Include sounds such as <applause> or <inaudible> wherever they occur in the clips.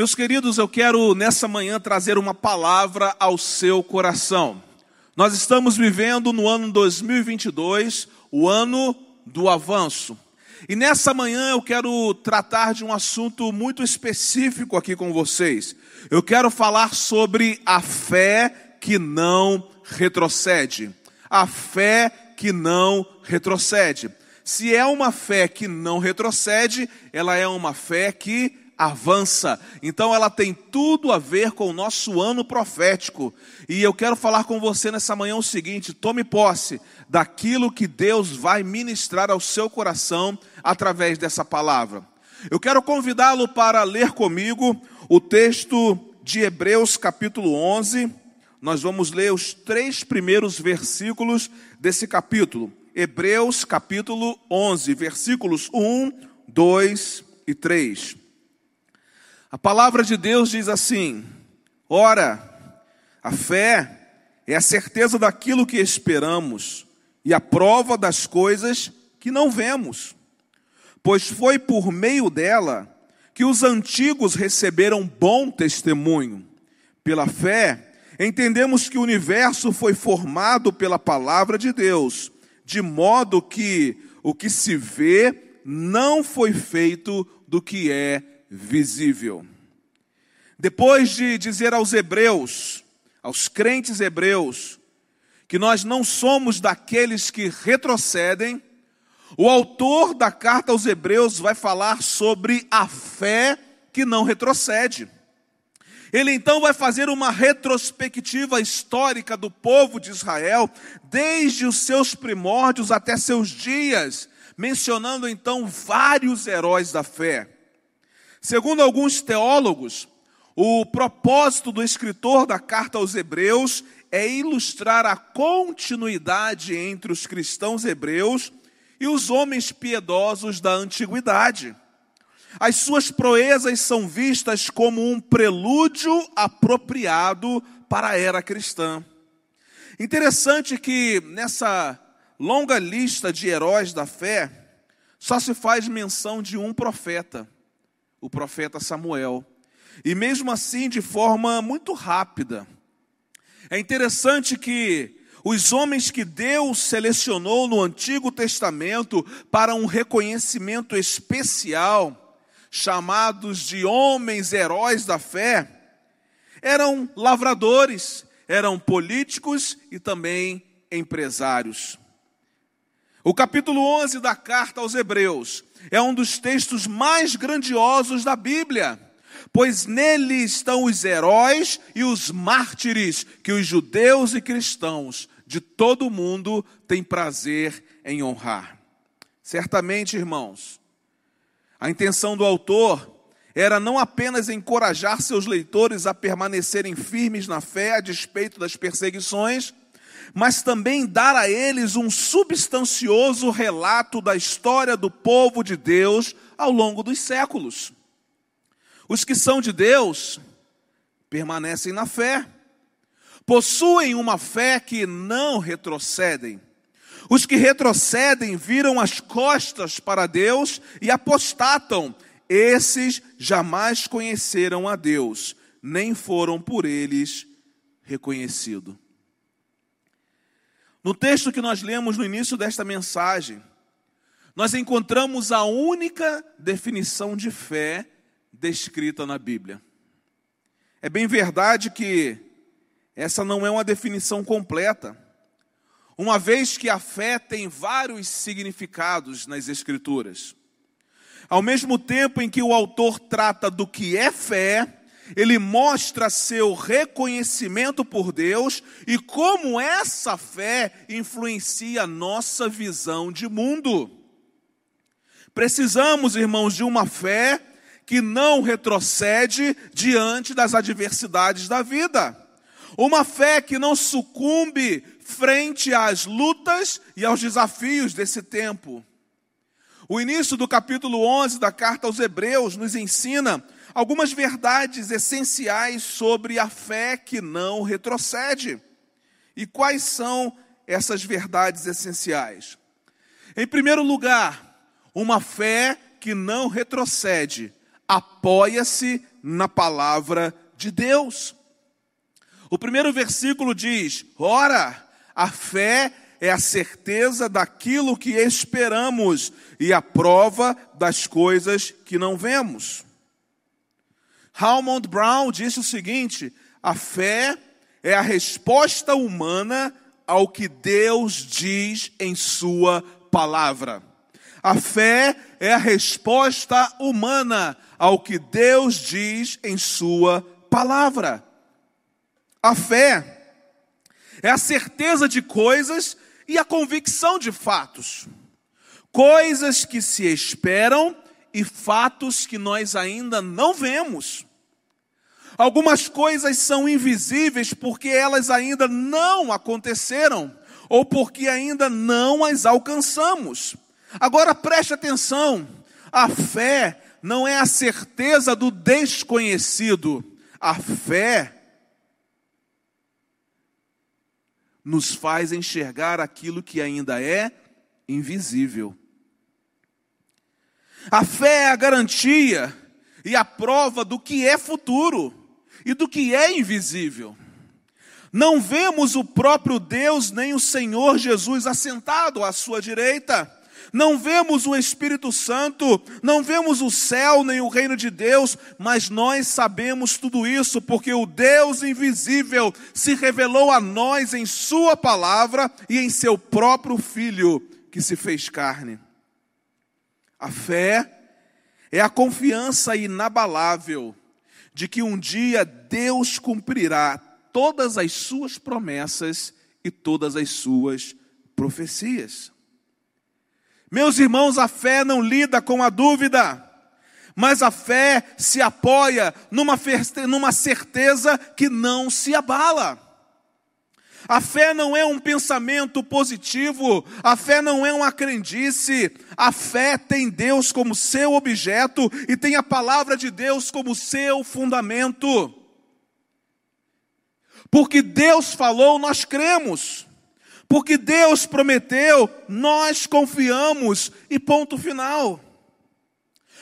Meus queridos, eu quero nessa manhã trazer uma palavra ao seu coração. Nós estamos vivendo no ano 2022, o ano do avanço. E nessa manhã eu quero tratar de um assunto muito específico aqui com vocês. Eu quero falar sobre a fé que não retrocede. A fé que não retrocede. Se é uma fé que não retrocede, ela é uma fé que avança. Então ela tem tudo a ver com o nosso ano profético. E eu quero falar com você nessa manhã o seguinte: tome posse daquilo que Deus vai ministrar ao seu coração através dessa palavra. Eu quero convidá-lo para ler comigo o texto de Hebreus, capítulo 11. Nós vamos ler os três primeiros versículos desse capítulo. Hebreus, capítulo 11, versículos 1, 2 e 3. A palavra de Deus diz assim: Ora, a fé é a certeza daquilo que esperamos e a prova das coisas que não vemos. Pois foi por meio dela que os antigos receberam bom testemunho. Pela fé, entendemos que o universo foi formado pela palavra de Deus, de modo que o que se vê não foi feito do que é visível. Depois de dizer aos hebreus, aos crentes hebreus, que nós não somos daqueles que retrocedem, o autor da carta aos hebreus vai falar sobre a fé que não retrocede. Ele então vai fazer uma retrospectiva histórica do povo de Israel, desde os seus primórdios até seus dias, mencionando então vários heróis da fé. Segundo alguns teólogos, o propósito do escritor da carta aos Hebreus é ilustrar a continuidade entre os cristãos hebreus e os homens piedosos da antiguidade. As suas proezas são vistas como um prelúdio apropriado para a era cristã. Interessante que nessa longa lista de heróis da fé, só se faz menção de um profeta o profeta Samuel. E mesmo assim, de forma muito rápida. É interessante que os homens que Deus selecionou no Antigo Testamento para um reconhecimento especial, chamados de homens heróis da fé, eram lavradores, eram políticos e também empresários. O capítulo 11 da carta aos Hebreus é um dos textos mais grandiosos da Bíblia, pois nele estão os heróis e os mártires que os judeus e cristãos de todo o mundo têm prazer em honrar. Certamente, irmãos, a intenção do autor era não apenas encorajar seus leitores a permanecerem firmes na fé a despeito das perseguições, mas também dar a eles um substancioso relato da história do povo de Deus ao longo dos séculos. Os que são de Deus permanecem na fé, possuem uma fé que não retrocedem. Os que retrocedem viram as costas para Deus e apostatam. Esses jamais conheceram a Deus, nem foram por eles reconhecidos. No texto que nós lemos no início desta mensagem, nós encontramos a única definição de fé descrita na Bíblia. É bem verdade que essa não é uma definição completa, uma vez que a fé tem vários significados nas Escrituras. Ao mesmo tempo em que o autor trata do que é fé, ele mostra seu reconhecimento por Deus e como essa fé influencia a nossa visão de mundo. Precisamos, irmãos, de uma fé que não retrocede diante das adversidades da vida. Uma fé que não sucumbe frente às lutas e aos desafios desse tempo. O início do capítulo 11 da carta aos Hebreus nos ensina algumas verdades essenciais sobre a fé que não retrocede. E quais são essas verdades essenciais? Em primeiro lugar, uma fé que não retrocede apoia-se na palavra de Deus. O primeiro versículo diz: Ora, a fé é a certeza daquilo que esperamos e a prova das coisas que não vemos. Hammond Brown disse o seguinte: a fé é a resposta humana ao que Deus diz em Sua palavra. A fé é a resposta humana ao que Deus diz em Sua palavra. A fé é a certeza de coisas e a convicção de fatos. Coisas que se esperam e fatos que nós ainda não vemos. Algumas coisas são invisíveis porque elas ainda não aconteceram ou porque ainda não as alcançamos. Agora preste atenção: a fé não é a certeza do desconhecido, a fé nos faz enxergar aquilo que ainda é invisível. A fé é a garantia e a prova do que é futuro e do que é invisível. Não vemos o próprio Deus nem o Senhor Jesus assentado à sua direita não vemos o Espírito Santo, não vemos o céu nem o reino de Deus, mas nós sabemos tudo isso porque o Deus invisível se revelou a nós em Sua palavra e em Seu próprio Filho que se fez carne. A fé é a confiança inabalável de que um dia Deus cumprirá todas as Suas promessas e todas as Suas profecias. Meus irmãos, a fé não lida com a dúvida, mas a fé se apoia numa, certeza que não se abala. A fé não é um pensamento positivo, a fé não é uma crendice, a fé tem Deus como seu objeto e tem a palavra de Deus como seu fundamento. Porque Deus falou, nós cremos. Porque Deus prometeu, nós confiamos e ponto final.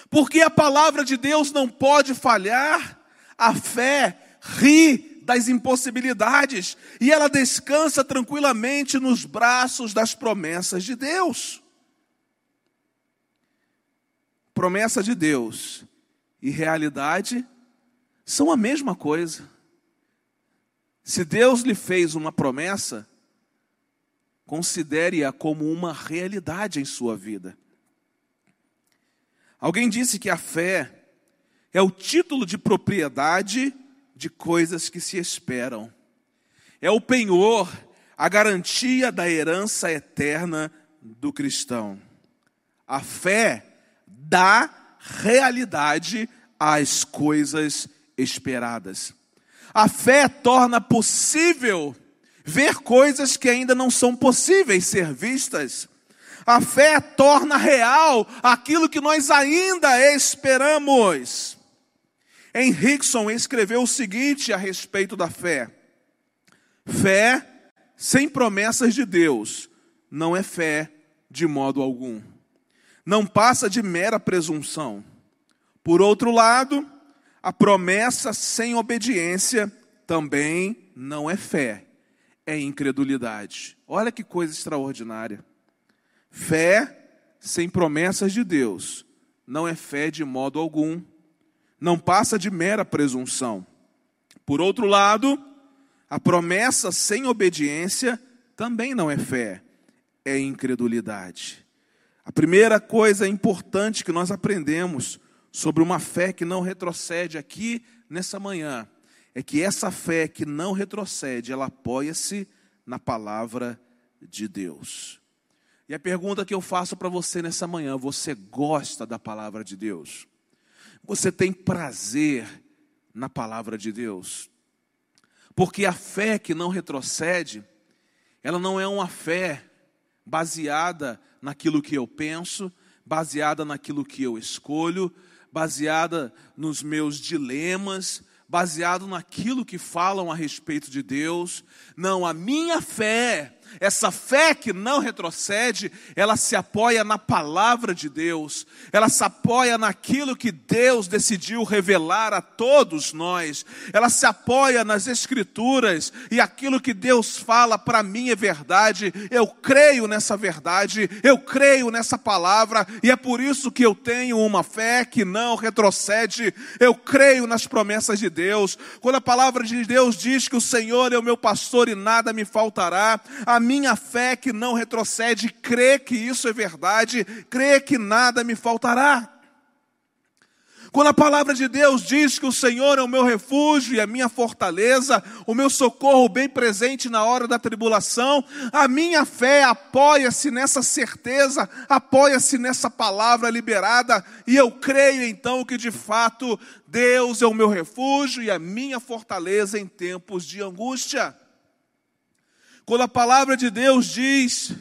Porque a palavra de Deus não pode falhar, a fé ri das impossibilidades e ela descansa tranquilamente nos braços das promessas de Deus. Promessa de Deus e realidade são a mesma coisa. Se Deus lhe fez uma promessa, Considere-a como uma realidade em sua vida. Alguém disse que a fé é o título de propriedade de coisas que se esperam. É o penhor, a garantia da herança eterna do cristão. A fé dá realidade às coisas esperadas. A fé torna possível ver coisas que ainda não são possíveis ser vistas. A fé torna real aquilo que nós ainda esperamos. Henrickson escreveu o seguinte a respeito da fé: Fé sem promessas de Deus não é fé de modo algum. Não passa de mera presunção. Por outro lado, a promessa sem obediência também não é fé é incredulidade. Olha que coisa extraordinária. Fé sem promessas de Deus não é fé de modo algum, não passa de mera presunção. Por outro lado, a promessa sem obediência também não é fé, é incredulidade. A primeira coisa importante que nós aprendemos sobre uma fé que não retrocede aqui nessa manhã é que essa fé que não retrocede, ela apoia-se na palavra de Deus. E a pergunta que eu faço para você nessa manhã: você gosta da palavra de Deus? Você tem prazer na palavra de Deus? Porque a fé que não retrocede, ela não é uma fé baseada naquilo que eu penso, baseada naquilo que eu escolho, baseada nos meus dilemas, baseado naquilo que falam a respeito de Deus. Não, a minha fé, Essa fé que não retrocede, ela se apoia na palavra de Deus, ela se apoia naquilo que Deus decidiu revelar a todos nós, ela se apoia nas Escrituras e aquilo que Deus fala para mim é verdade, eu creio nessa verdade, eu creio nessa palavra e é por isso que eu tenho uma fé que não retrocede, eu creio nas promessas de Deus. Quando a palavra de Deus diz que o Senhor é o meu pastor e nada me faltará, a minha fé que não retrocede crê que isso é verdade, crê que nada me faltará. Quando a palavra de Deus diz que o Senhor é o meu refúgio e a minha fortaleza, o meu socorro bem presente na hora da tribulação, a minha fé apoia-se nessa certeza, apoia-se nessa palavra liberada, e eu creio então que de fato Deus é o meu refúgio e a minha fortaleza em tempos de angústia. Quando a palavra de Deus diz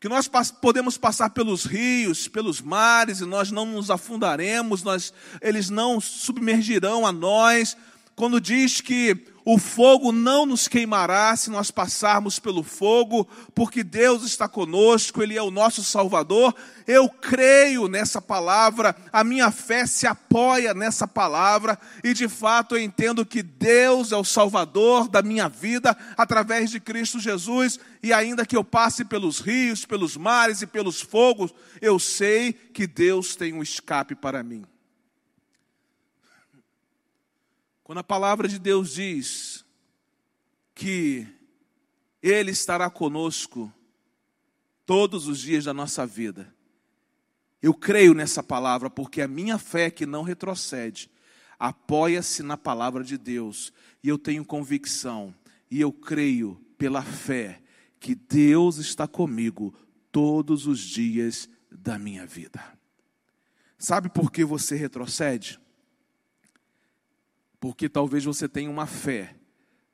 que nós podemos passar pelos rios, pelos mares, e nós não nos afundaremos, nós, eles não submergirão a nós. Quando diz que o fogo não nos queimará se nós passarmos pelo fogo, porque Deus está conosco, Ele é o nosso Salvador. Eu creio nessa palavra, a minha fé se apoia nessa palavra, e de fato eu entendo que Deus é o Salvador da minha vida através de Cristo Jesus, e ainda que eu passe pelos rios, pelos mares e pelos fogos, eu sei que Deus tem um escape para mim. Quando a palavra de Deus diz que Ele estará conosco todos os dias da nossa vida, eu creio nessa palavra porque a minha fé que não retrocede apoia-se na palavra de Deus e eu tenho convicção e eu creio pela fé que Deus está comigo todos os dias da minha vida. Sabe por que você retrocede? Porque talvez você tenha uma fé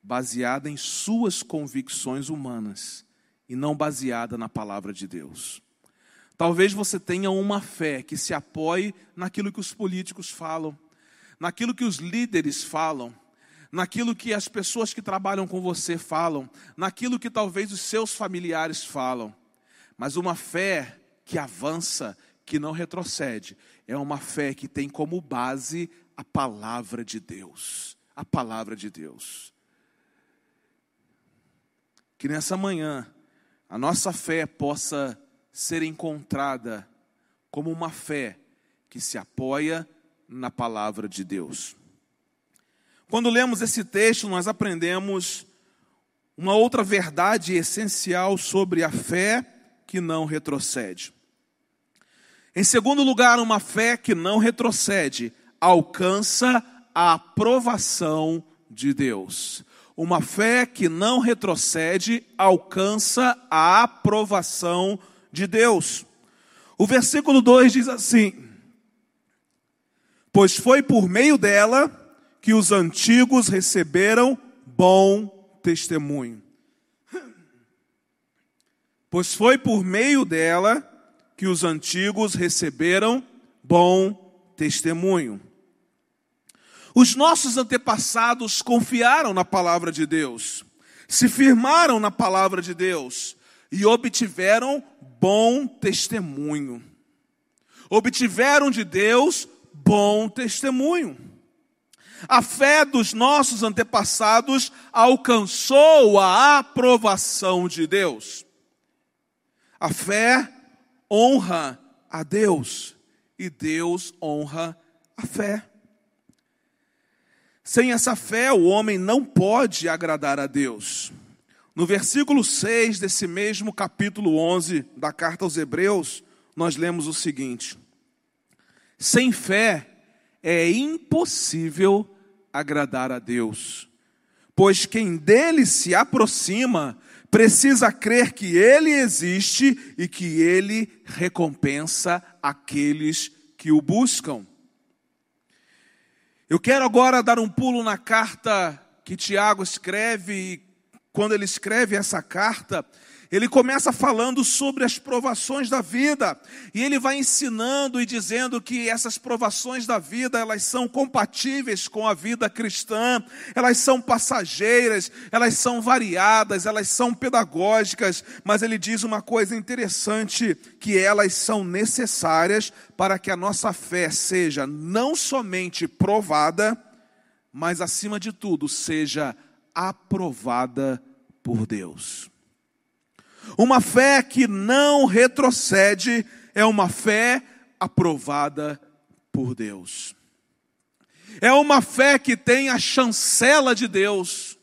baseada em suas convicções humanas e não baseada na palavra de Deus. Talvez você tenha uma fé que se apoie naquilo que os políticos falam, naquilo que os líderes falam, naquilo que as pessoas que trabalham com você falam, naquilo que talvez os seus familiares falam. Mas uma fé que avança, que não retrocede, é uma fé que tem como base a palavra de Deus. A palavra de Deus. Que nessa manhã a nossa fé possa ser encontrada como uma fé que se apoia na palavra de Deus. Quando lemos esse texto, nós aprendemos uma outra verdade essencial sobre a fé que não retrocede. Em segundo lugar, uma fé que não retrocede alcança a aprovação de Deus. Uma fé que não retrocede alcança a aprovação de Deus. O versículo 2 diz assim: Pois foi por meio dela que os antigos receberam bom testemunho. <laughs> Pois foi por meio dela que os antigos receberam bom testemunho. Os nossos antepassados confiaram na palavra de Deus, se firmaram na palavra de Deus e obtiveram bom testemunho. Obtiveram de Deus bom testemunho. A fé dos nossos antepassados alcançou a aprovação de Deus. A fé honra a Deus e Deus honra a fé. Sem essa fé, o homem não pode agradar a Deus. No versículo 6 desse mesmo capítulo 11 da carta aos Hebreus, nós lemos o seguinte: Sem fé é impossível agradar a Deus, pois quem dele se aproxima precisa crer que ele existe e que ele recompensa aqueles que o buscam. Eu quero agora dar um pulo na carta que Tiago escreve, e quando ele escreve essa carta, Ele começa falando sobre as provações da vida, e ele vai ensinando e dizendo que essas provações da vida, elas são compatíveis com a vida cristã, elas são passageiras, elas são variadas, elas são pedagógicas, mas ele diz uma coisa interessante, que elas são necessárias para que a nossa fé seja não somente provada, mas acima de tudo, seja aprovada por Deus. Uma fé que não retrocede é uma fé aprovada por Deus. É uma fé que tem a chancela de Deus.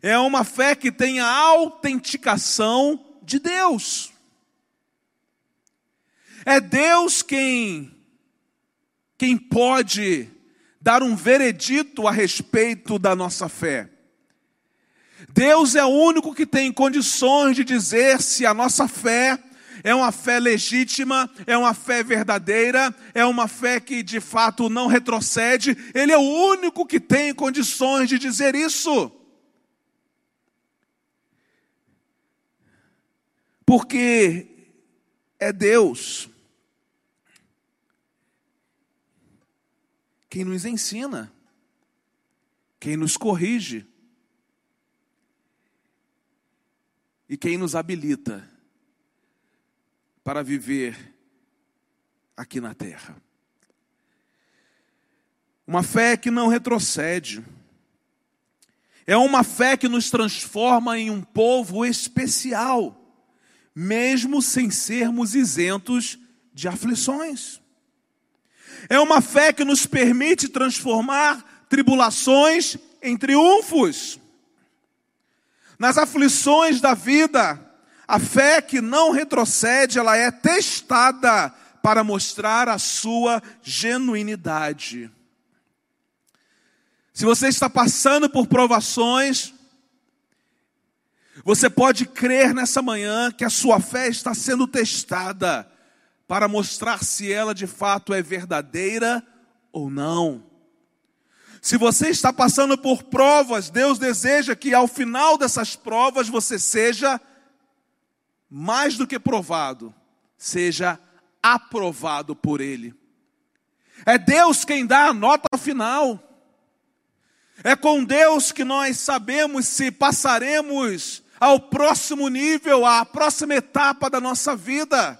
É uma fé que tem a autenticação de Deus. É Deus quem quem pode dar um veredito a respeito da nossa fé. Deus é o único que tem condições de dizer se a nossa fé é uma fé legítima, é uma fé verdadeira, é uma fé que de fato não retrocede. Ele é o único que tem condições de dizer isso. Porque é Deus quem nos ensina, quem nos corrige e quem nos habilita para viver aqui na terra. Uma fé que não retrocede. É uma fé que nos transforma em um povo especial, mesmo sem sermos isentos de aflições. É uma fé que nos permite transformar tribulações em triunfos. Nas aflições da vida, a fé que não retrocede, ela é testada para mostrar a sua genuinidade. Se você está passando por provações, você pode crer nessa manhã que a sua fé está sendo testada para mostrar se ela de fato é verdadeira ou não. Se você está passando por provas, Deus deseja que ao final dessas provas você seja mais do que provado, seja aprovado por Ele. É Deus quem dá a nota final. É com Deus que nós sabemos se passaremos ao próximo nível, à próxima etapa da nossa vida.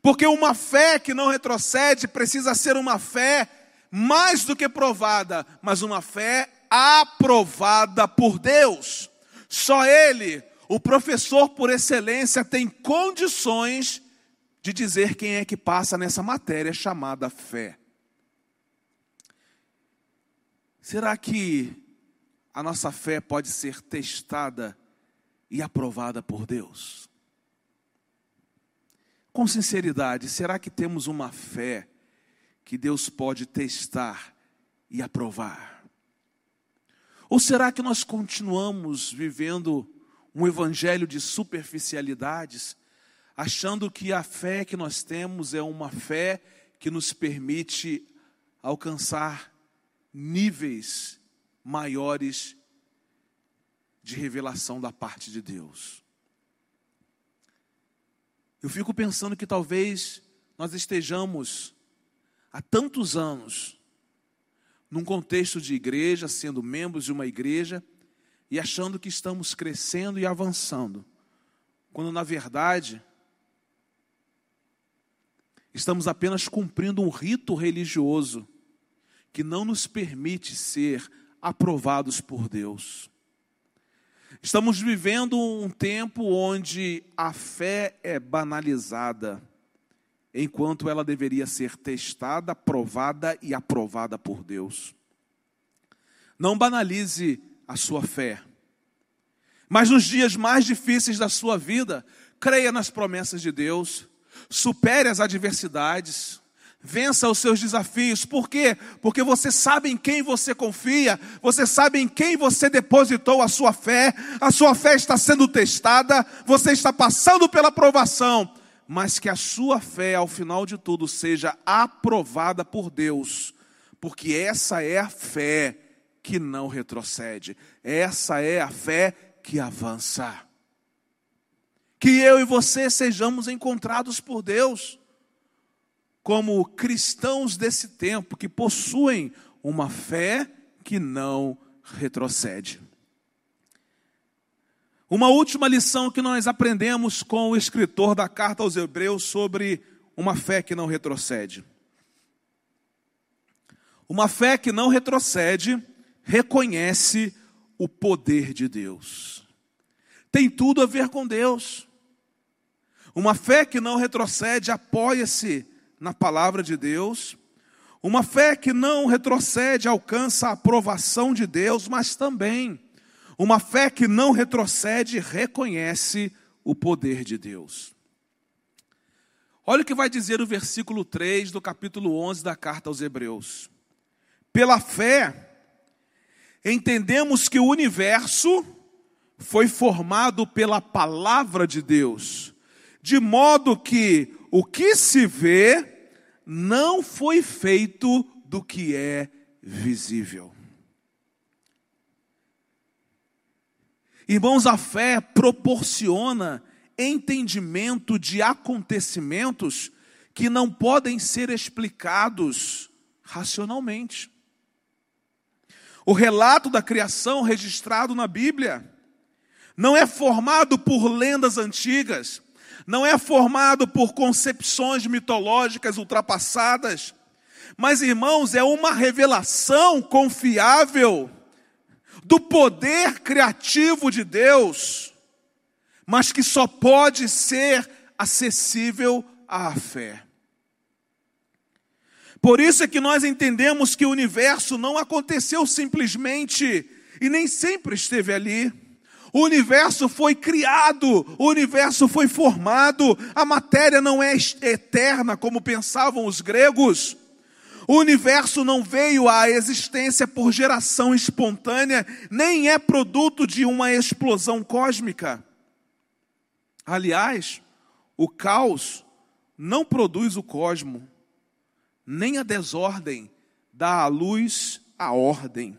Porque uma fé que não retrocede precisa ser uma fé mais do que provada, mas uma fé aprovada por Deus. Só Ele, o professor por excelência, tem condições de dizer quem é que passa nessa matéria chamada fé. Será que a nossa fé pode ser testada e aprovada por Deus? Com sinceridade, será que temos uma fé que Deus pode testar e aprovar? Ou será que nós continuamos vivendo um evangelho de superficialidades, achando que a fé que nós temos é uma fé que nos permite alcançar níveis maiores de revelação da parte de Deus? Eu fico pensando que talvez nós estejamos há tantos anos, num contexto de igreja, sendo membros de uma igreja, e achando que estamos crescendo e avançando, quando na verdade estamos apenas cumprindo um rito religioso que não nos permite ser aprovados por Deus. Estamos vivendo um tempo onde a fé é banalizada enquanto ela deveria ser testada, provada e aprovada por Deus. Não banalize a sua fé, mas nos dias mais difíceis da sua vida, creia nas promessas de Deus, supere as adversidades, vença os seus desafios. Por quê? Porque você sabe em quem você confia, você sabe em quem você depositou a sua fé, a sua fé está sendo testada, você está passando pela provação mas que a sua fé, ao final de tudo, seja aprovada por Deus, porque essa é a fé que não retrocede, essa é a fé que avança. Que eu e você sejamos encontrados por Deus como cristãos desse tempo que possuem uma fé que não retrocede. Uma última lição que nós aprendemos com o escritor da carta aos Hebreus sobre uma fé que não retrocede. Uma fé que não retrocede reconhece o poder de Deus. Tem tudo a ver com Deus. Uma fé que não retrocede apoia-se na palavra de Deus. Uma fé que não retrocede alcança a aprovação de Deus, mas também uma fé que não retrocede reconhece o poder de Deus. Olha o que vai dizer o versículo 3 do capítulo 11 da carta aos Hebreus. Pela fé, entendemos que o universo foi formado pela palavra de Deus, de modo que o que se vê não foi feito do que é visível. Irmãos, a fé proporciona entendimento de acontecimentos que não podem ser explicados racionalmente. O relato da criação registrado na Bíblia não é formado por lendas antigas, não é formado por concepções mitológicas ultrapassadas, mas, irmãos, é uma revelação confiável do poder criativo de Deus, mas que só pode ser acessível à fé. Por isso é que nós entendemos que o universo não aconteceu simplesmente e nem sempre esteve ali. O universo foi criado, o universo foi formado, a matéria não é eterna como pensavam os gregos. O universo não veio à existência por geração espontânea, nem é produto de uma explosão cósmica. Aliás, o caos não produz o cosmo, nem a desordem dá à luz a ordem.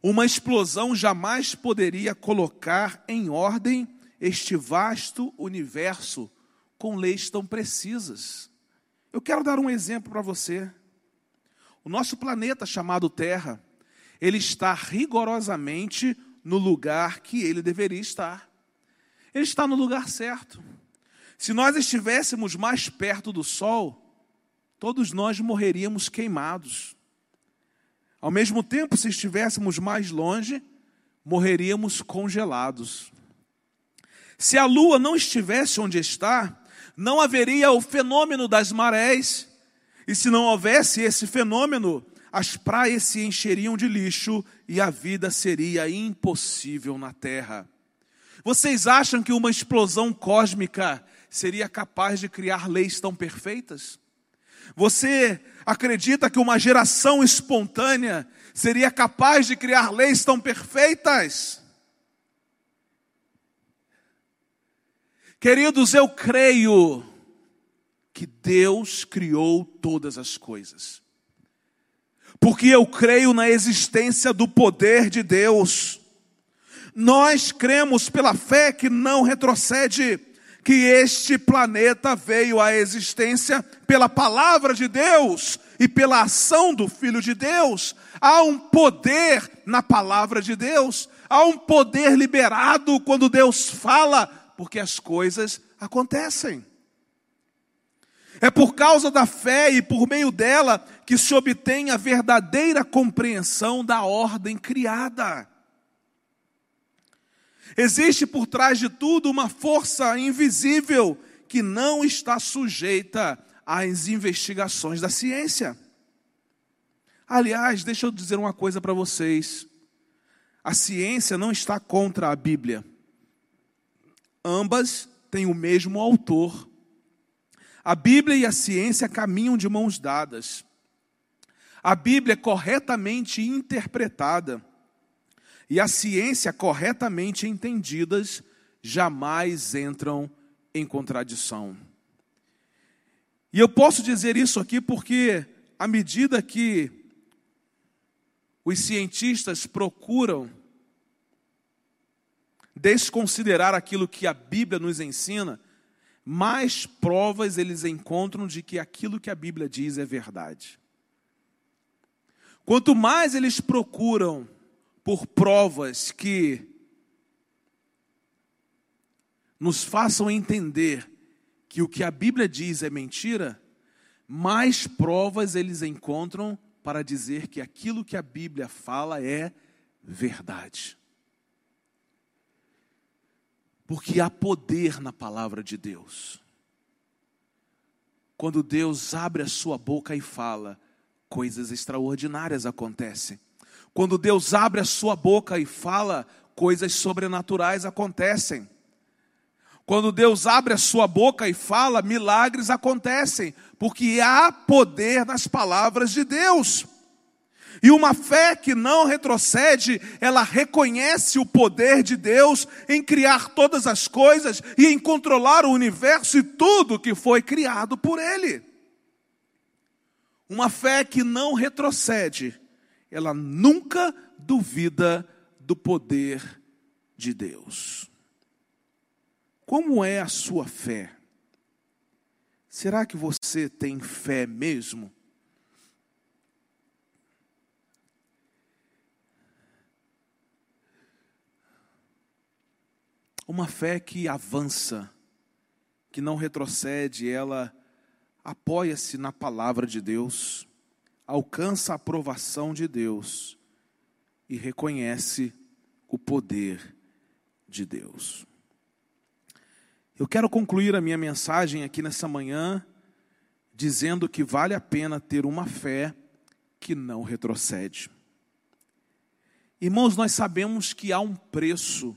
Uma explosão jamais poderia colocar em ordem este vasto universo com leis tão precisas. Eu quero dar um exemplo para você. O nosso planeta chamado Terra, ele está rigorosamente no lugar que ele deveria estar. Ele está no lugar certo. Se nós estivéssemos mais perto do Sol, todos nós morreríamos queimados. Ao mesmo tempo, se estivéssemos mais longe, morreríamos congelados. Se a lua não estivesse onde está, não haveria o fenômeno das marés. E se não houvesse esse fenômeno, as praias se encheriam de lixo e a vida seria impossível na terra. Vocês acham que uma explosão cósmica seria capaz de criar leis tão perfeitas? Você acredita que uma geração espontânea seria capaz de criar leis tão perfeitas? Queridos, eu creio que Deus criou todas as coisas. Porque eu creio na existência do poder de Deus. Nós cremos pela fé que não retrocede que este planeta veio à existência pela palavra de Deus e pela ação do Filho de Deus. Há um poder na palavra de Deus, há um poder liberado quando Deus fala, porque as coisas acontecem. É por causa da fé e por meio dela que se obtém a verdadeira compreensão da ordem criada. Existe por trás de tudo uma força invisível que não está sujeita às investigações da ciência. Aliás, deixa eu dizer uma coisa para vocês. A ciência não está contra a Bíblia. Ambas têm o mesmo autor. A Bíblia e a ciência caminham de mãos dadas. A Bíblia é corretamente interpretada e a ciência corretamente entendidas jamais entram em contradição. E eu posso dizer isso aqui porque, à medida que os cientistas procuram desconsiderar aquilo que a Bíblia nos ensina, mais provas eles encontram de que aquilo que a Bíblia diz é verdade. Quanto mais eles procuram por provas que nos façam entender que o que a Bíblia diz é mentira, mais provas eles encontram para dizer que aquilo que a Bíblia fala é verdade. Porque há poder na palavra de Deus. Quando Deus abre a sua boca e fala, coisas extraordinárias acontecem. Quando Deus abre a sua boca e fala, coisas sobrenaturais acontecem. Quando Deus abre a sua boca e fala, milagres acontecem, porque há poder nas palavras de Deus. E uma fé que não retrocede, ela reconhece o poder de Deus em criar todas as coisas e em controlar o universo e tudo que foi criado por Ele. Uma fé que não retrocede, ela nunca duvida do poder de Deus. Como é a sua fé? Será que você tem fé mesmo? Uma fé que avança, que não retrocede, ela apoia-se na palavra de Deus, alcança a aprovação de Deus e reconhece o poder de Deus. Eu quero concluir a minha mensagem aqui nessa manhã dizendo que vale a pena ter uma fé que não retrocede. Irmãos, nós sabemos que há um preço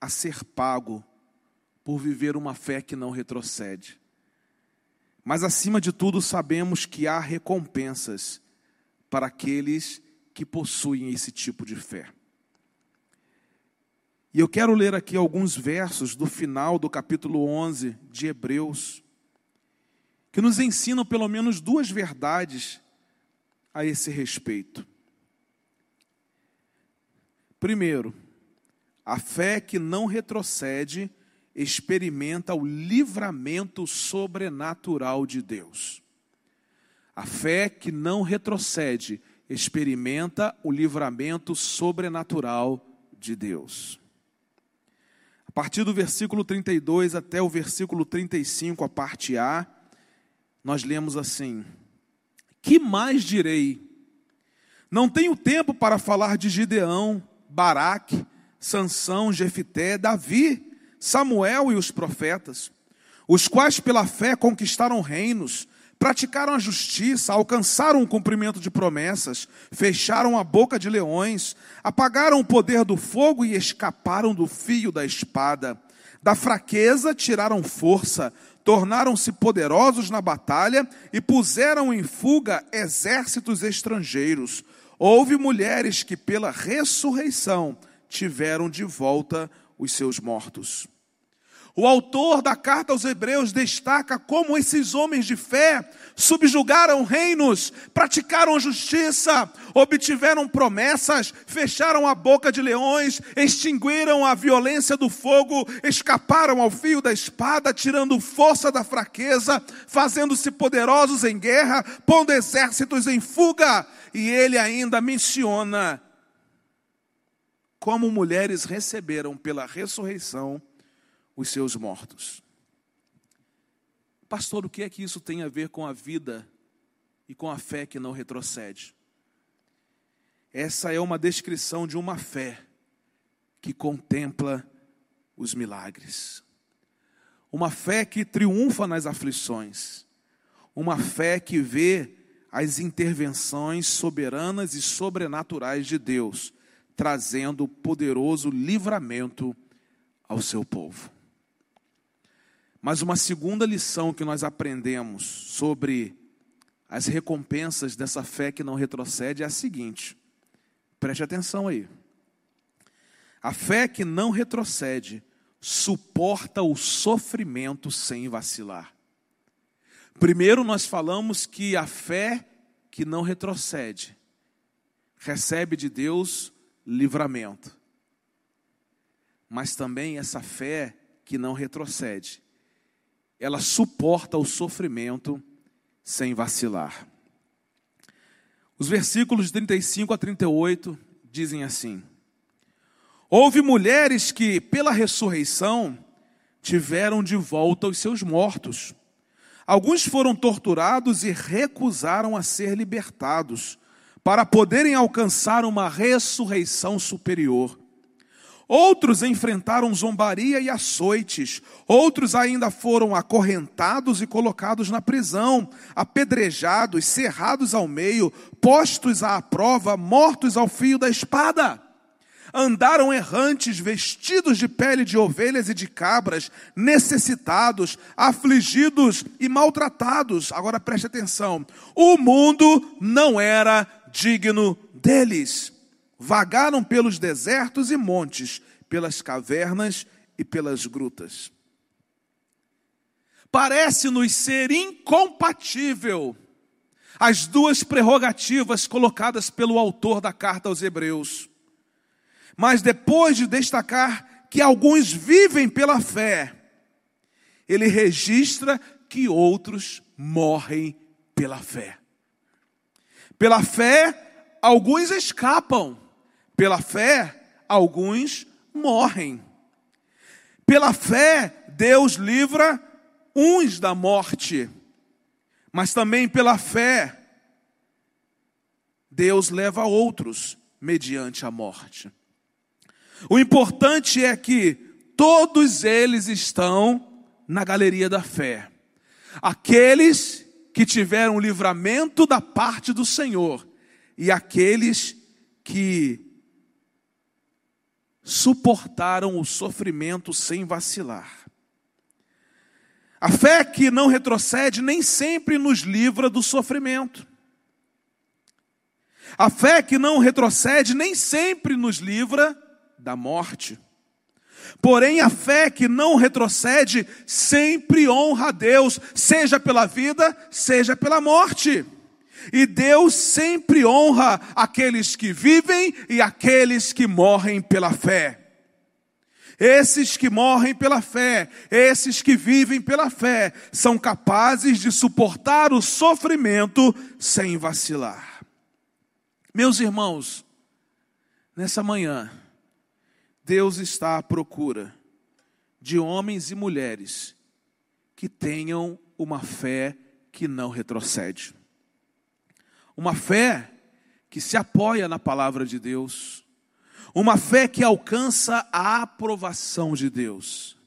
a ser pago por viver uma fé que não retrocede. Mas acima de tudo, sabemos que há recompensas para aqueles que possuem esse tipo de fé. E eu quero ler aqui alguns versos do final do capítulo 11 de Hebreus, que nos ensinam pelo menos duas verdades a esse respeito. Primeiro, a fé que não retrocede experimenta o livramento sobrenatural de Deus. A fé que não retrocede experimenta o livramento sobrenatural de Deus. A partir do versículo 32 até o versículo 35, a parte A, nós lemos assim: Que mais direi? Não tenho tempo para falar de Gideão, Baraque, Sansão, Jefité, Davi, Samuel e os profetas, os quais pela fé conquistaram reinos, praticaram a justiça, alcançaram o cumprimento de promessas, fecharam a boca de leões, apagaram o poder do fogo e escaparam do fio da espada. Da fraqueza tiraram força, tornaram-se poderosos na batalha e puseram em fuga exércitos estrangeiros. Houve mulheres que, pela ressurreição, tiveram de volta os seus mortos. O autor da carta aos Hebreus destaca como esses homens de fé subjugaram reinos, praticaram justiça, obtiveram promessas, fecharam a boca de leões, extinguiram a violência do fogo, escaparam ao fio da espada, tirando força da fraqueza, fazendo-se poderosos em guerra, pondo exércitos em fuga. E ele ainda menciona como mulheres receberam pela ressurreição os seus mortos. Pastor, o que é que isso tem a ver com a vida e com a fé que não retrocede? Essa é uma descrição de uma fé que contempla os milagres. Uma fé que triunfa nas aflições. Uma fé que vê as intervenções soberanas e sobrenaturais de Deus trazendo poderoso livramento ao seu povo. Mas uma segunda lição que nós aprendemos sobre as recompensas dessa fé que não retrocede é a seguinte: preste atenção aí. A fé que não retrocede suporta o sofrimento sem vacilar. Primeiro, nós falamos que a fé que não retrocede recebe de Deus livramento. mas também essa fé que não retrocede. Ela suporta o sofrimento sem vacilar. Os versículos 35 a 38 dizem assim: Houve mulheres que, pela ressurreição, tiveram de volta os seus mortos. Alguns foram torturados e recusaram a ser libertados, para poderem alcançar uma ressurreição superior. Outros enfrentaram zombaria e açoites, outros ainda foram acorrentados e colocados na prisão, apedrejados, cerrados ao meio, postos à prova, mortos ao fio da espada. Andaram errantes, vestidos de pele de ovelhas e de cabras, necessitados, afligidos e maltratados. Agora preste atenção: o mundo não era digno deles vagaram pelos desertos e montes, pelas cavernas e pelas grutas. Parece-nos ser incompatível as duas prerrogativas colocadas pelo autor da carta aos Hebreus. Mas depois de destacar que alguns vivem pela fé, ele registra que outros morrem pela fé. Pela fé, alguns escapam, pela fé, alguns morrem. Pela fé, Deus livra uns da morte, mas também pela fé, Deus leva outros mediante a morte. O importante é que todos eles estão na galeria da fé. Aqueles que tiveram livramento da parte do Senhor e aqueles que suportaram o sofrimento sem vacilar. A fé que não retrocede nem sempre nos livra do sofrimento. A fé que não retrocede nem sempre nos livra da morte. Porém, a fé que não retrocede sempre honra a Deus, seja pela vida, seja pela morte. E Deus sempre honra aqueles que vivem e aqueles que morrem pela fé. Esses que morrem pela fé, esses que vivem pela fé, são capazes de suportar o sofrimento sem vacilar. Meus irmãos, nessa manhã, Deus está à procura de homens e mulheres que tenham uma fé que não retrocede. Uma fé que se apoia na palavra de Deus. Uma fé que alcança a aprovação de Deus.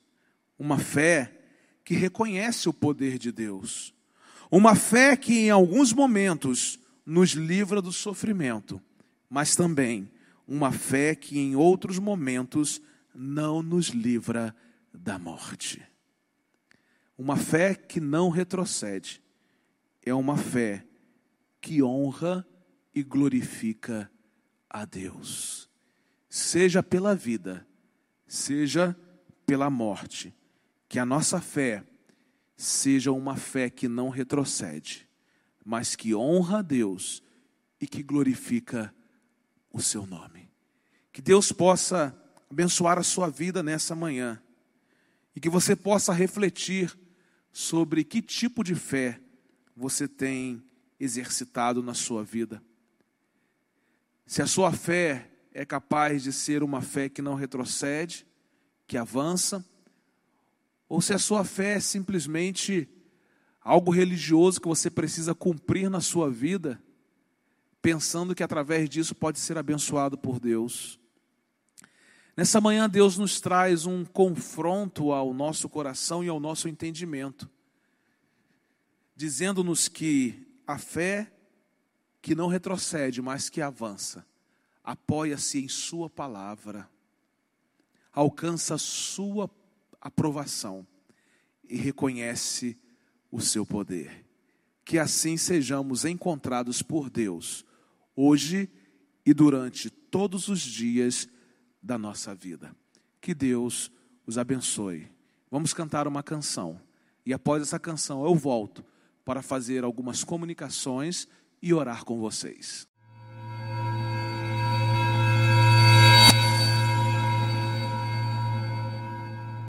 Uma fé que reconhece o poder de Deus. Uma fé que em alguns momentos nos livra do sofrimento, mas também uma fé que em outros momentos não nos livra da morte. Uma fé que não retrocede é uma fé que honra e glorifica a Deus. Seja pela vida, seja pela morte, que a nossa fé seja uma fé que não retrocede, mas que honra a Deus e que glorifica o seu nome. Que Deus possa abençoar a sua vida nessa manhã e que você possa refletir sobre que tipo de fé você tem exercitado na sua vida. Se a sua fé é capaz de ser uma fé que não retrocede, que avança, ou se a sua fé é simplesmente algo religioso que você precisa cumprir na sua vida, pensando que através disso pode ser abençoado por Deus. Nessa manhã, Deus nos traz um confronto ao nosso coração e ao nosso entendimento, dizendo-nos que a fé que não retrocede, mas que avança, apoia-se em Sua palavra, alcança Sua aprovação e reconhece o seu poder. Que assim sejamos encontrados por Deus, hoje e durante todos os dias da nossa vida. Que Deus os abençoe. Vamos cantar uma canção e após essa canção eu volto para fazer algumas comunicações e orar com vocês.